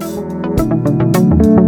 Hello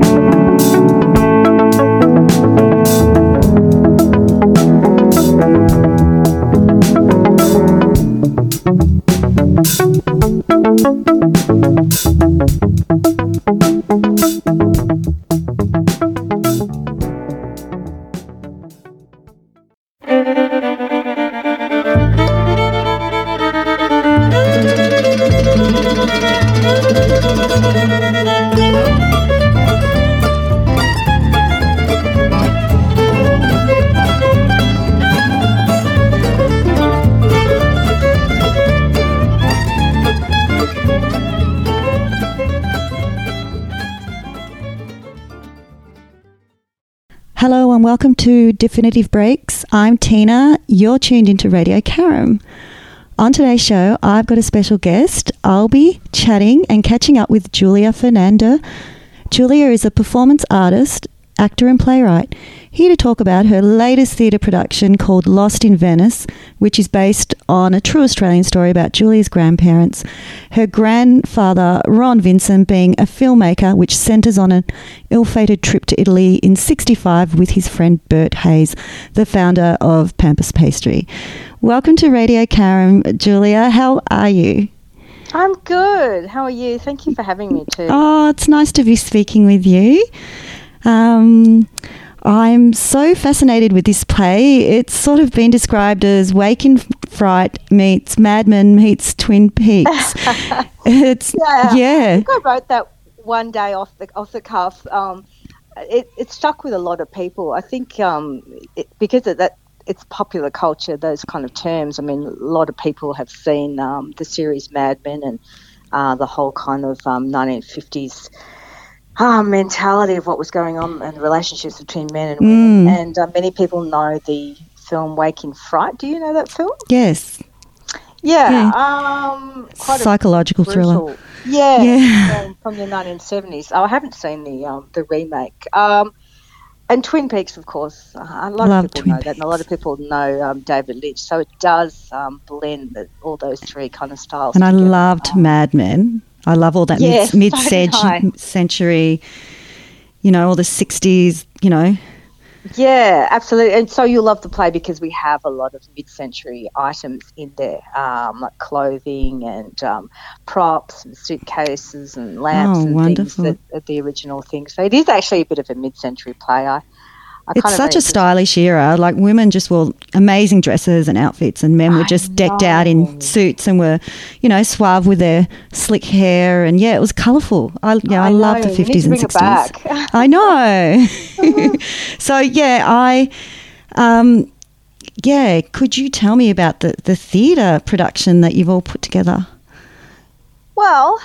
and welcome to Definitive Breaks. I'm Tina. You're tuned into Radio Karam. On today's show, I've got a special guest. I'll be chatting and catching up with Julia Fernanda. Julia is a performance artist, actor, and playwright. Here to talk about her latest theatre production called Lost in Venice, which is based on a true Australian story about Julia's grandparents. Her grandfather, Ron Vincent, being a filmmaker, which centres on an ill fated trip to Italy in 65 with his friend Bert Hayes, the founder of Pampas Pastry. Welcome to Radio Karam, Julia. How are you? I'm good. How are you? Thank you for having me too. Oh, it's nice to be speaking with you. Um, I'm so fascinated with this play. It's sort of been described as Wake in Fright meets Mad Men meets Twin Peaks. it's yeah, yeah. I think I wrote that one day off the off the cuff. Um, it, it stuck with a lot of people. I think um, it, because of that it's popular culture, those kind of terms. I mean, a lot of people have seen um, the series Mad Men and uh, the whole kind of um, 1950s uh, mentality of what was going on and the relationships between men and women. Mm. And uh, many people know the film Wake in Fright. Do you know that film? Yes. Yeah. Yeah. Um, quite a Psychological thriller. Yeah, Yeah. from the 1970s. Oh, I haven't seen the um, the remake. Um, and Twin Peaks, of course. Uh, a lot Love of people Twin know that, and a lot of people know um, David Lynch. So it does um, blend all those three kind of styles. And I together. loved Mad Men. I love all that Yes, mid so did I. mid century, you know, all the 60s, you know. Yeah, absolutely. And so you'll love the play because we have a lot of mid-century items in there, um, like clothing and um, props and suitcases and lamps Oh, and wonderful. things that are the original things. So it is actually a bit of a mid-century play. I, I It's such a stylish era. Like women just wore amazing dresses and outfits, and men were just decked out in suits and were, you know, suave with their slick hair. And yeah, it was colourful. I yeah, I, I love the fifties and sixties. I know. so yeah, I. Um, yeah, could you tell me about the, the theatre production that you've all put together? Well,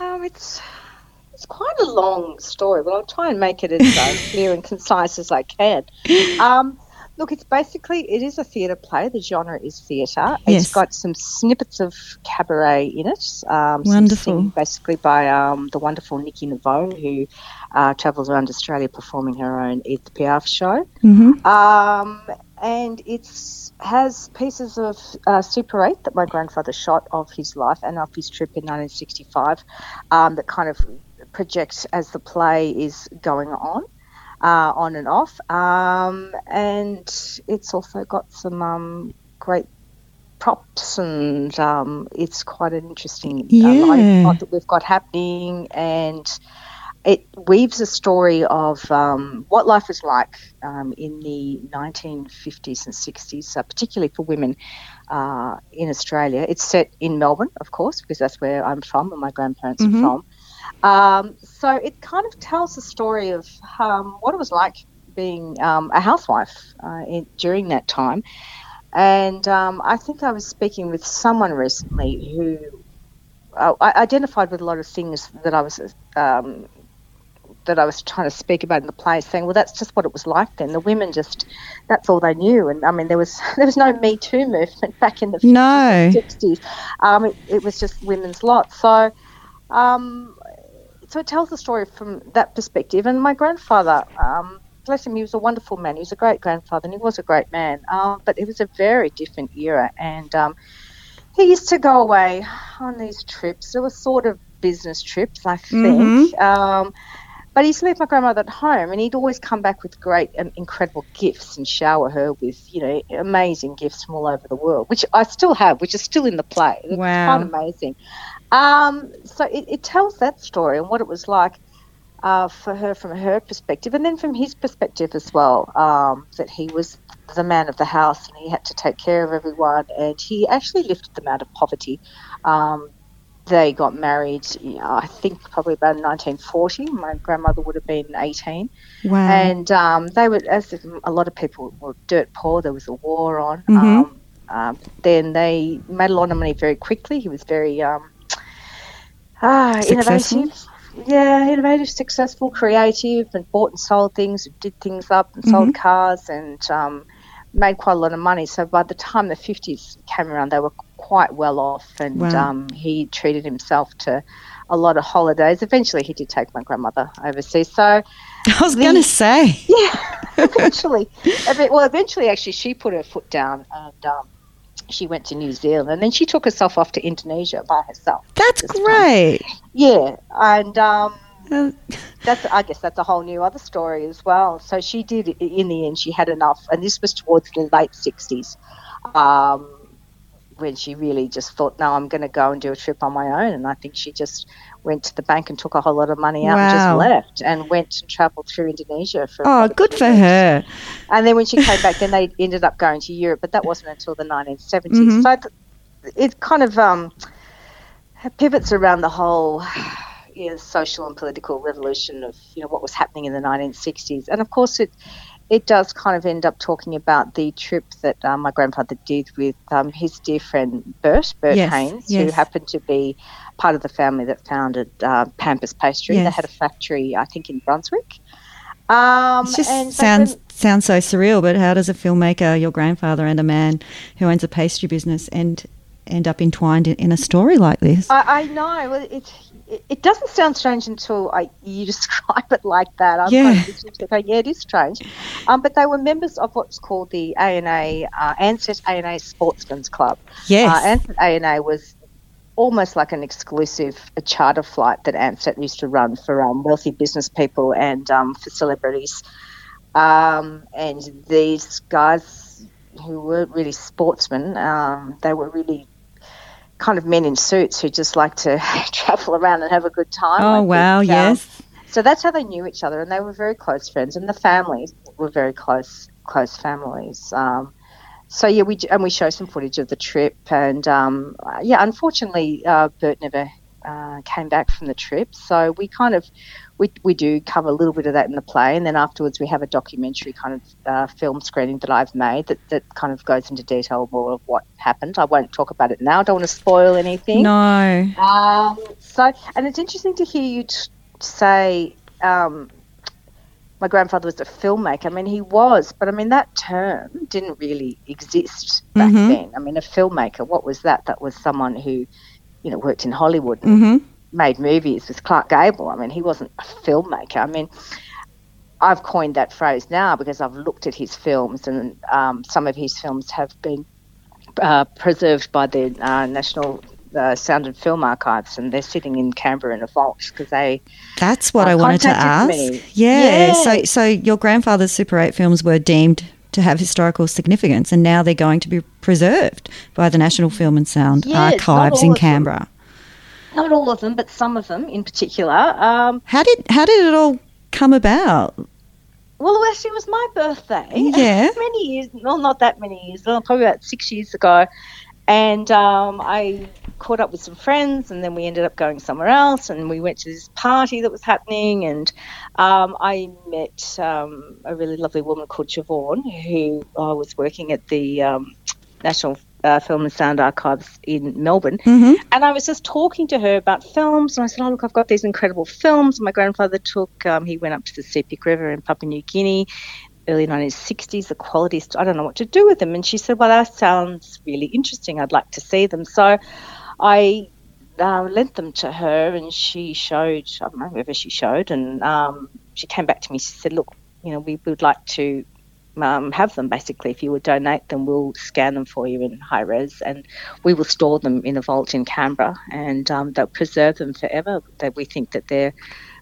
um, it's it's quite a long story, but I'll try and make it as uh, clear and concise as I can. Um, look, it's basically it is a theatre play. The genre is theatre. Yes. It's got some snippets of cabaret in it. Um, Wonderful. basically by um, the wonderful Nikki Navone, who uh, travels around Australia performing her own Edith Piaf show. Mm-hmm. Um, and it's has pieces of uh, Super 8 that my grandfather shot of his life and of his trip in 1965 um, that kind of projects as the play is going on, uh, on and off. Um, and it's also got some um, great props and um, it's quite an interesting uh, Yeah. lighting plot that we've got happening and it weaves a story of um, what life was like um, in the 1950s and 60s, uh, particularly for women uh, in Australia. It's set in Melbourne, of course, because that's where I'm from and my grandparents Mhm. are from. Um, so it kind of tells the story of um, what it was like being um, a housewife uh, in, during that time. And um, I think I was speaking with someone recently who uh, I identified with a lot of things that I was um, that I was trying to speak about in the play, saying, "Well, that's just what it was like then. The women just that's all they knew." And I mean, there was there was no Me Too movement back in the No. and 60s. Um, it, it was just women's lot. So, um, so it tells the story from that perspective. And my grandfather, um, bless him, he was a wonderful man. He was a great grandfather, and he was a great man. Um, but it was a very different era, and um, he used to go away on these trips. There were sort of business trips, I think. Mm-hmm. Um, but he used to leave my grandmother at home, and he'd always come back with great and incredible gifts and shower her with, you know, amazing gifts from all over the world, which I still have, which is still in the play. It's wow. quite amazing. Um, so it, it, tells that story and what it was like uh, for her from her perspective, and then from his perspective as well, um, that he was the man of the house and he had to take care of everyone, and he actually lifted them out of poverty. Um, they got married, you know, I think probably about 1940. My grandmother would have been 18. Wow. And um, they were, as a lot of people were dirt poor, there was a war on. Mm-hmm. Um, um, then they made a lot of money very quickly. He was very ah, innovative. Yeah, innovative, successful, creative, and bought and sold things, did things up and sold mm-hmm. cars, and um, made quite a lot of money. So by the time the 50s came around, they were quite well off, and wow. um, he treated himself to a lot of holidays. Eventually, he did take my grandmother overseas. So I was going to say, yeah, eventually, well, eventually, actually, she put her foot down and. Um, she went to New Zealand and then she took herself off to Indonesia by herself. That's great. Time. Yeah, and um, that's I guess that's a whole new other story as well. So she did in the end. She had enough, and this was towards the late sixties, um, when she really just thought, "No, I'm going to go and do a trip on my own." And I think she just went to the bank and took a whole lot of money out wow. and just left and went and travelled through Indonesia for. Oh, good for her! And then when she came back, then they ended up going to Europe, but that wasn't until the 1970s. Mm-hmm. So it kind of um, pivots around the whole you know, social and political revolution of you know what was happening in the 1960s, and of course it it does kind of end up talking about the trip that um, my grandfather did with um, his dear friend Bert, Bert yes, Haynes, yes. who happened to be part of the family that founded uh, Pampas Pastry. Yes. They had a factory, I think, in Brunswick. Um, it just sounds then, sounds so surreal. But how does a filmmaker, your grandfather, and a man who owns a pastry business, and end up entwined in, in a story like this? I, I know. Well, it's it, doesn't sound strange until I, you describe it like that. I'm yeah. Kind yeah, it is strange. Um, but they were members of what's called the ANA, uh, Ansett ANA Sportsmen's Club. Yes. Uh, Ansett ANA was almost like an exclusive a charter flight that Ansett used to run for um, wealthy business people and um, for celebrities. Um, and these guys who weren't really sportsmen, um, they were really kind of men in suits who just like to travel around and have a good time. Oh, wow, think. yes. So that's how they knew each other, and they were very close friends, and the families were very close, close families. Um, so yeah, we and we show some footage of the trip, and um, yeah, unfortunately, uh, Bert never uh, came back from the trip, so we kind of we, we do cover a little bit of that in the play, and then afterwards we have a documentary kind of uh, film screening that I've made that, that kind of goes into detail more of what happened. I won't talk about it now. I don't want to spoil anything. No. Um, so, and it's interesting to hear you t- say um, my grandfather was a filmmaker. I mean, he was, but I mean, that term didn't really exist back mm-hmm. then. I mean, a filmmaker, what was that? That was someone who, you know, worked in Hollywood. Mm-hmm made movies with Clark Gable. I mean, he wasn't a filmmaker. I mean, I've coined that phrase now because I've looked at his films, and um, some of his films have been uh, preserved by the uh, National uh, Sound and Film Archives, and they're sitting in Canberra in a vault because they. That's what I wanted to ask. Yeah. yeah. So, so your grandfather's Super Eight films were deemed to have historical significance, and now they're going to be preserved by the National Film and Sound Archives in Canberra not all of them, but some of them in particular. Um, how did how did it all come about? Well, actually, it was my birthday. Yeah, many years, well, not that many years, well, probably about six years ago, and um, I caught up with some friends, and then we ended up going somewhere else, and we went to this party that was happening, and um, I met um, a really lovely woman called Siobhan, who uh, was working at the um, National uh, Film and Sound Archives in Melbourne. Mm-hmm. And I was just talking to her about films, and I said, "Oh, look, I've got these incredible films." My grandfather took. Um, he went up to the Sepik River in Papua New Guinea, early 1960s. The quality, I don't know what to do with them. And she said, "Well, that sounds really interesting. I'd like to see them." So, I uh, lent them to her, and she showed. I don't know whether she showed, and um, she came back to me. She said, "Look, you know, we would like to um, have them basically. If you would donate them, we'll scan them for you in high res and we will store them in a vault in Canberra and um, they'll preserve them forever. That we think that they're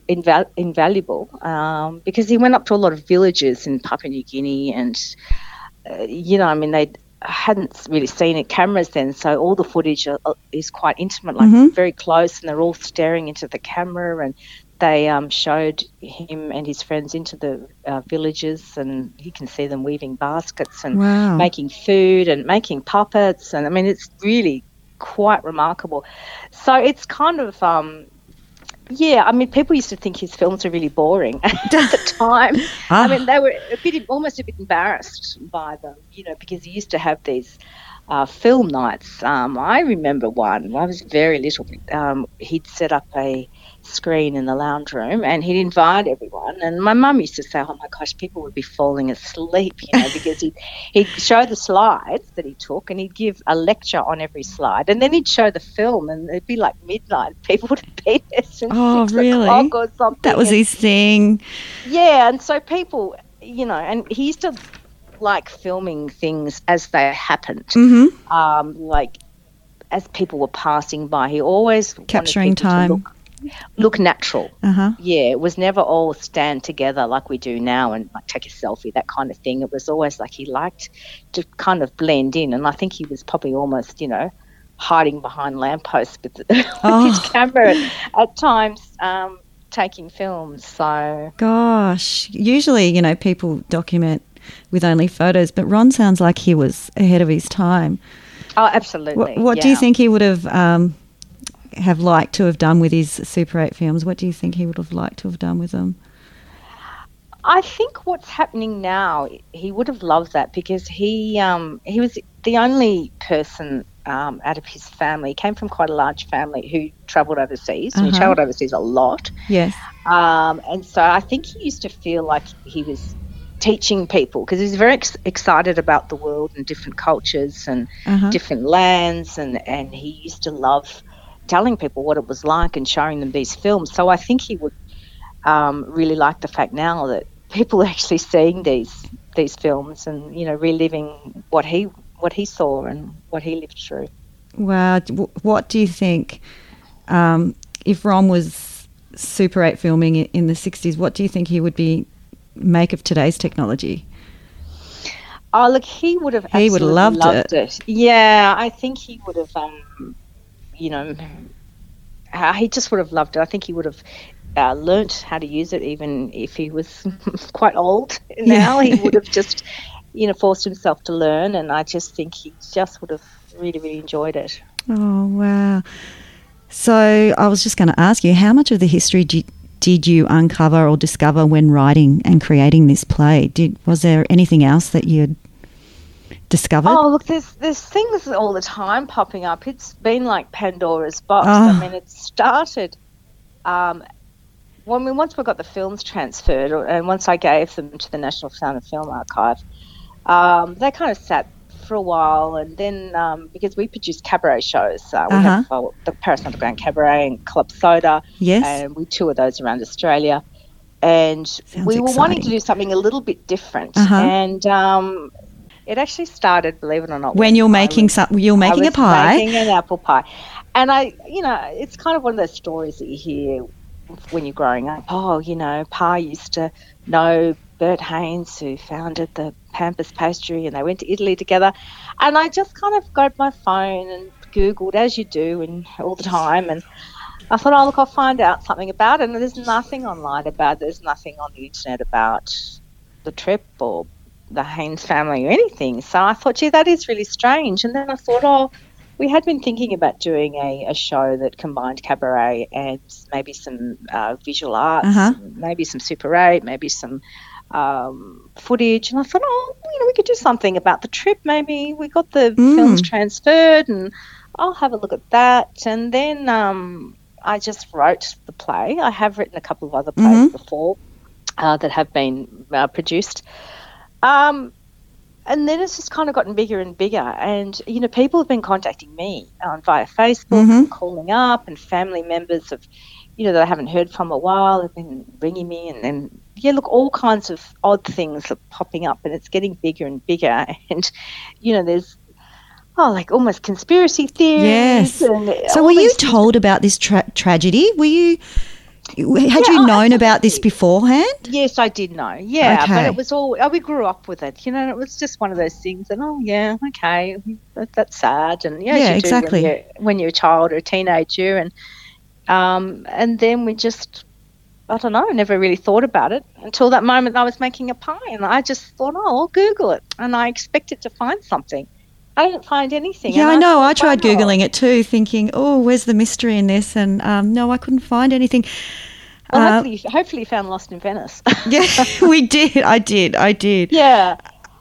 inval- invaluable um, because he went up to a lot of villages in Papua New Guinea and, uh, you know, I mean, they hadn't really seen it cameras then, so all the footage are, is quite intimate, like Mhm. very close, and they're all staring into the camera and they um, showed him and his friends into the uh, villages, and you can see them weaving baskets and Wow. making food and making puppets. And I mean, it's really quite remarkable. So it's kind of, um, yeah, I mean, people used to think his films were really boring at the time. Ah. I mean, they were a bit, almost a bit embarrassed by them, you know, because he used to have these. Uh, film nights. Um, I remember one. when I was very little. Um, he'd set up a screen in the lounge room and he'd invite everyone. And my mum used to say, "Oh my gosh, people would be falling asleep," you know, because he'd, he'd show the slides that he took and he'd give a lecture on every slide, and then he'd show the film, and it'd be like midnight. People would be there since Oh, six really? o'clock or something. That was and- his thing. yeah, and so people, you know, and he used to like filming things as they happened, Mm-hmm. um, like as people were passing by. He always Capturing time. Look, natural. Uh huh. Yeah, it was never all stand together like we do now and like take a selfie, that kind of thing. It was always like he liked to kind of blend in, and I think he was probably almost, you know, hiding behind lampposts with, with his Oh. camera at, times, um, taking films. So Gosh, usually, you know, people document with only photos, but Ron sounds like he was ahead of his time. Oh, absolutely. What, what do you think he would have um, have liked to have done with his Super 8 films? What do you think he would have liked to have done with them? I think what's happening now, he would have loved that because he um, he was the only person um, out of his family. He came from quite a large family who travelled overseas. and He Uh-huh. travelled overseas a lot, Yes. um, and so I think he used to feel like he was teaching people because he's very ex- excited about the world and different cultures and Uh-huh. different lands, and and he used to love telling people what it was like and showing them these films. So I think he would um, really like the fact now that people are actually seeing these these films and you know reliving what he what he saw and what he lived through. Wow. D- w- What do you think um, if Ron was Super 8 filming in the 60s? What do you think he would be make of today's technology? Oh, look, he would have. He would have absolutely loved it. Yeah, I think he would have. Um, you know, uh, he just would have loved it. I think he would have uh, learnt how to use it, even if he was quite old now. He would have just, you know, forced himself to learn, and I just think he just would have really, really enjoyed it. Oh, wow. So I was just going to ask you, how much of the history did, did you uncover or discover when writing and creating this play? Did was there anything else that you had discovered? Oh, look, there's there's things all the time popping up. It's been like Pandora's box. Oh. I mean, it started um, when we once we got the films transferred, and once I gave them to the National Sound and Film Archive, um, they kind of sat for a while, and then um, because we produce cabaret shows, uh, we have uh, the Paris Underground Cabaret and Club Soda, yes. and we tour those around Australia. And Sounds we were wanting to do something a little bit different, Uh-huh. and um, it actually started, believe it or not, when you're making was- some, you're making a pie. making an apple pie, and I, you know, it's kind of one of those stories that you hear when you're growing up. Oh, you know, Pa used to know Bert Haynes, who founded the Pampas Pastry, and they went to Italy together. And I just kind of grabbed my phone and Googled, as you do, and all the time, and I thought, oh look, I'll find out something about it. And there's nothing online about. it. There's nothing on the internet about the trip or the Haynes family or anything. So I thought, gee, that is really strange. And then I thought, oh, we had been thinking about doing a, a show that combined cabaret and maybe some uh, visual arts, Uh-huh. maybe some Super 8, maybe some um, footage. And I thought, oh, you know, we could do something about the trip. Maybe we got the Mm. films transferred and I'll have a look at that. And then um, I just wrote the play. I have written a couple of other plays Mhm. before uh, that have been uh, produced. Um, and then it's just kind of gotten bigger and bigger. And, you know, people have been contacting me um, via Facebook, Mhm. and calling up, and family members of, you know, that I haven't heard from a while have been ringing me and then yeah, look, all kinds of odd things are popping up, and it's getting bigger and bigger. And you know, there's oh, like almost conspiracy theories. Yes. and So, were you told about this tra- tragedy? Were you had Yeah, you known about this beforehand? Yes, I did know. Yeah, but it was all oh, we grew up with it. You know, it was just one of those things. And oh, yeah, okay, that, that's sad. And yeah, Yeah, you exactly. When you're, when you're a child or a teenager, and um, and then we just. I don't know. I never really thought about it until that moment I was making a pie, and I just thought, "Oh, I'll Google it," and I expected to find something. I didn't find anything. Yeah, I know. I thought, tried googling it too, thinking, "Oh, where's the mystery in this?" And um, no, I couldn't find anything. Well, Uh, hopefully, you- hopefully, you found Lost in Venice. yeah, we did. I did. I did. yeah,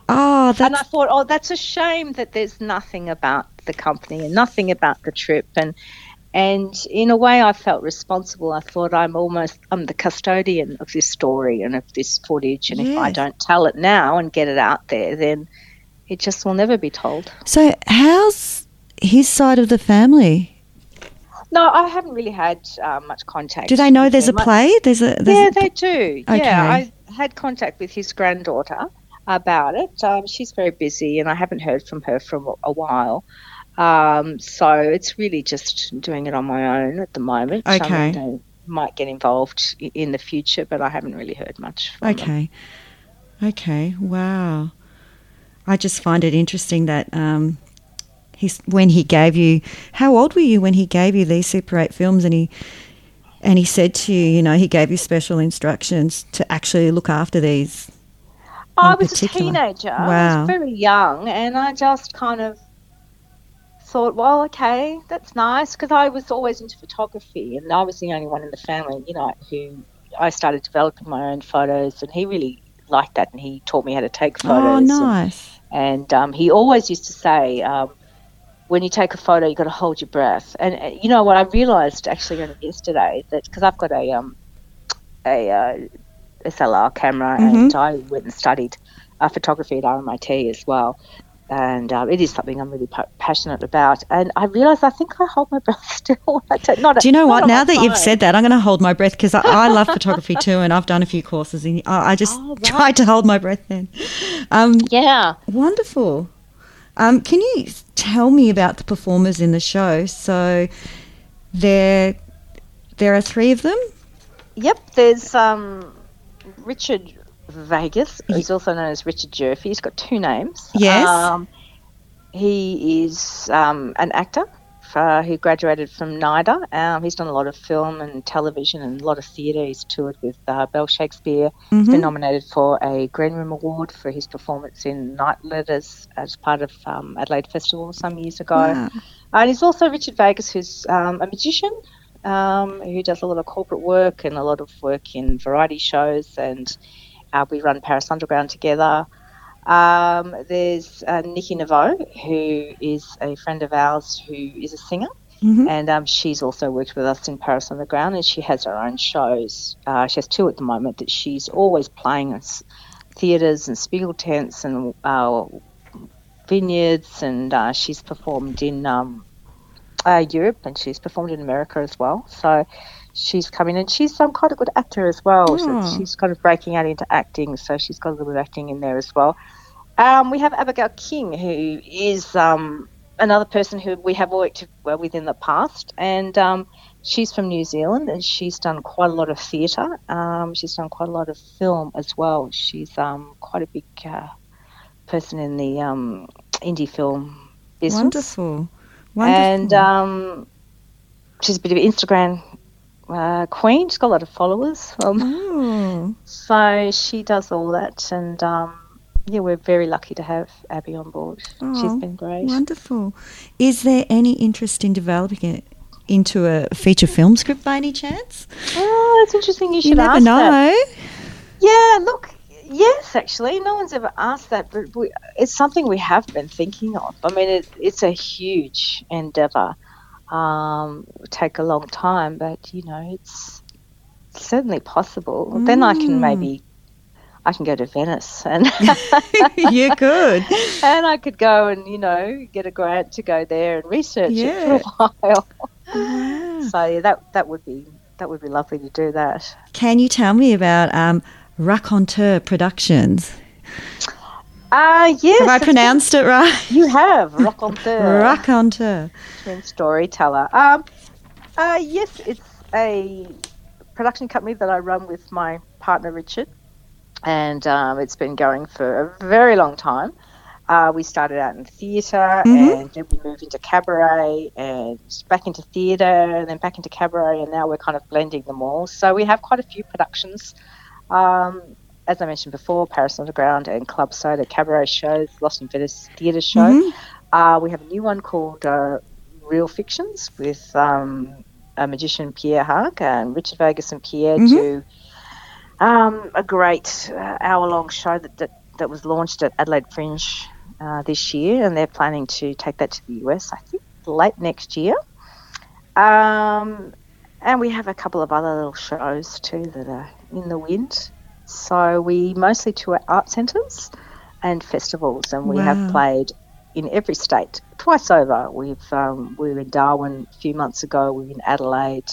Oh, and I thought, oh, that's a shame that there's nothing about the company and nothing about the trip, and and in a way, I felt responsible. I thought I'm almost I'm the custodian of this story and of this footage, and if I don't tell it now and get it out there, then it just will never be told. so. How's his side of the family? No, I haven't really had uh, much contact. Do they know there's a play? There's a there's yeah, a, they do. Okay. Yeah, I had contact with his granddaughter about it. Um, she's very busy, and I haven't heard from her for a- while. Um, so it's really just doing it on my own at the moment. Okay. I might get involved in the future, but I haven't really heard much. From them. Okay. Okay. Wow. I just find it interesting that um, he's when he gave you. How old were you when he gave you these Super Eight films, and he and he said to you, you know, he gave you special instructions to actually look after these. I was particular? a teenager. I Wow. was very young, and I just kind of thought, well, okay, that's nice, because I was always into photography, and I was the only one in the family, you know, who I started developing my own photos, and he really liked that, and he taught me how to take photos. Oh, nice. and um, he always used to say, um, when you take a photo, you've got to hold your breath. And uh, you know what? I realised actually yesterday that because I've got a um, a uh, SLR camera, and I went and studied uh, photography at RMIT as well. And um, it is something I'm really pa- passionate about. And I realise I think I hold my breath still. Not Do you know what? Now that you've said that, I'm going to hold my breath because I, I love photography too, and I've done a few courses, and I I just Oh, right. tried to hold my breath then. Um, yeah. Wonderful. Um, can you tell me about the performers in the show? So there, there are three of them. Yep, there's um, Richard Vegas, who's also known as Richard Jerfy. He's got two names. Yes. Um, he is um, an actor uh, who graduated from NIDA. Um, he's done a lot of film and television and a lot of theatre. He's toured with uh, Bell Shakespeare. He's been nominated for a Green Room Award for his performance in Night Letters as part of um, Adelaide Festival some years ago. Wow. And he's also Richard Vegas, who's um, a magician um, who does a lot of corporate work and a lot of work in variety shows. And uh, we run Paris Underground together. Um, there's uh, Nikki Naveau, who is a friend of ours who is a singer. Mhm. And um, she's also worked with us in Paris Underground, and she has her own shows. Uh, she has two at the moment that she's always playing s- theatres and Spiegel tents and uh, vineyards, and uh, she's performed in um, uh, Europe and she's performed in America as well. So she's coming and she's um, quite a good actor as well. So Oh. she's kind of breaking out into acting, so she's got a little bit of acting in there as well. Um, we have Abigail King, who is um, another person who we have worked well with in the past, and um, she's from New Zealand and she's done quite a lot of theatre. Um, she's done quite a lot of film as well. She's um, quite a big uh, person in the um, indie film business. Wonderful. Wonderful. And um, she's a bit of an Instagram uh, queen. She's got a lot of followers. Um, oh, so she does all that. And um, yeah, we're very lucky to have Abby on board. She's been great. wonderful. Is there any interest in developing it into a feature film script by any chance? Oh, that's interesting. You should You never ask know. that. Yeah, look, yes, actually, no one's ever asked that, but we, it's something we have been thinking of. I mean, it, it's a huge endeavour. Um, take a long time, but you know, it's certainly possible. Then I can Mm. maybe, I can go to Venice and you could, and I could go and you know get a grant to go there and research Yeah. it for a while. So yeah, that that would be that would be lovely to do that. Can you tell me about um, Raconteur Productions. Uh, yes. Have I pronounced it right? You have. Raconteur. Raconteur. Storyteller. Um, uh, yes, it's a production company that I run with my partner Richard, and um, it's been going for a very long time. Uh, we started out in theater Mhm. and then we moved into cabaret and back into theatre and then back into cabaret and now we're kind of blending them all. So we have quite a few productions. Um, as I mentioned before, Paris Underground and Club Soda cabaret shows, Lost in Venice theatre show. Mhm. Uh, we have a new one called uh, Real Fictions with um, a magician Pierre Hark and Richard Vegas and Pierre Mhm. do um, a great uh, hour-long show that, that that was launched at Adelaide Fringe uh, this year, and they're planning to take that to the US, I think, late next year. Um, and we have a couple of other little shows too that are in the wind. So we mostly tour art centres and festivals, and we Wow. have played in every state twice over. We've um, we were in Darwin a few months ago. We were in Adelaide.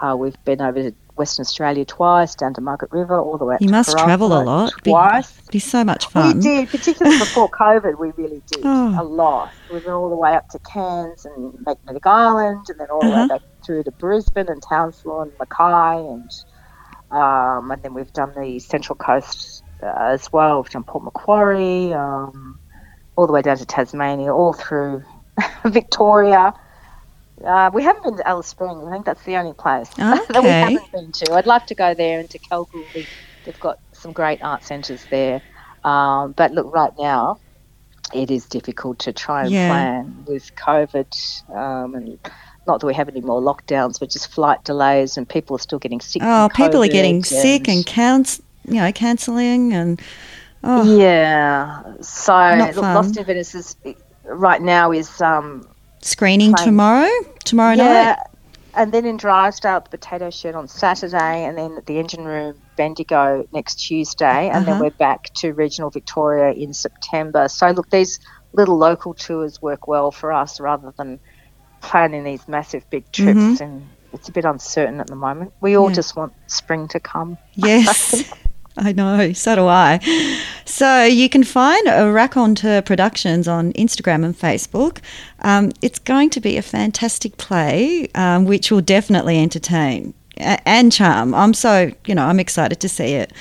Uh, we've been over to Western Australia twice, down to Margaret River, all the way up You must travel a lot. Be- Twice. Be so much fun. We did, particularly before COVID, we really did Oh. a lot. We went all the way up to Cairns and Magnetic Island, and then all the Uh-huh. way back through to Brisbane and Townsville and Mackay, and um, and then we've done the Central Coast uh, as well. We've done Port Macquarie, um, all the way down to Tasmania, all through Victoria. Uh, we haven't been to Alice Springs. I think that's the only place that we haven't been to. I'd like to go there and to Kalgoorlie. They've got some great art centres there. Um, but look, right now, it is difficult to try and Yeah. plan with COVID. Um, and not that we have any more lockdowns, but just flight delays and people are still getting sick. Oh, people are getting sick and counts, you know, cancelling and oh, Yeah. So Not look, fun. Lost in Venice is right now is um, screening Fine. tomorrow. Tomorrow yeah, night. and then in Drysdale, the Potato Shed on Saturday, and then at the Engine Room, Bendigo next Tuesday, and Uh-huh. then we're back to regional Victoria in September. So look, these little local tours work well for us rather than planning these massive big trips, Mhm. and it's a bit uncertain at the moment. We all Yeah. just want spring to come. Yes. I know, so do I. So you can find a Raconteur Productions on Instagram and Facebook. Um, it's going to be a fantastic play, um, which will definitely entertain and charm. I'm so, you know, I'm excited to see it.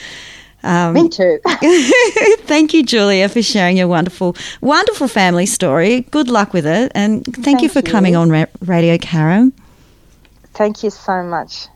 Um, Me too. thank you, Julia, for sharing your wonderful, wonderful family story. Good luck with it, and thank, you for you. coming on Ra- Radio Karen. Thank you so much.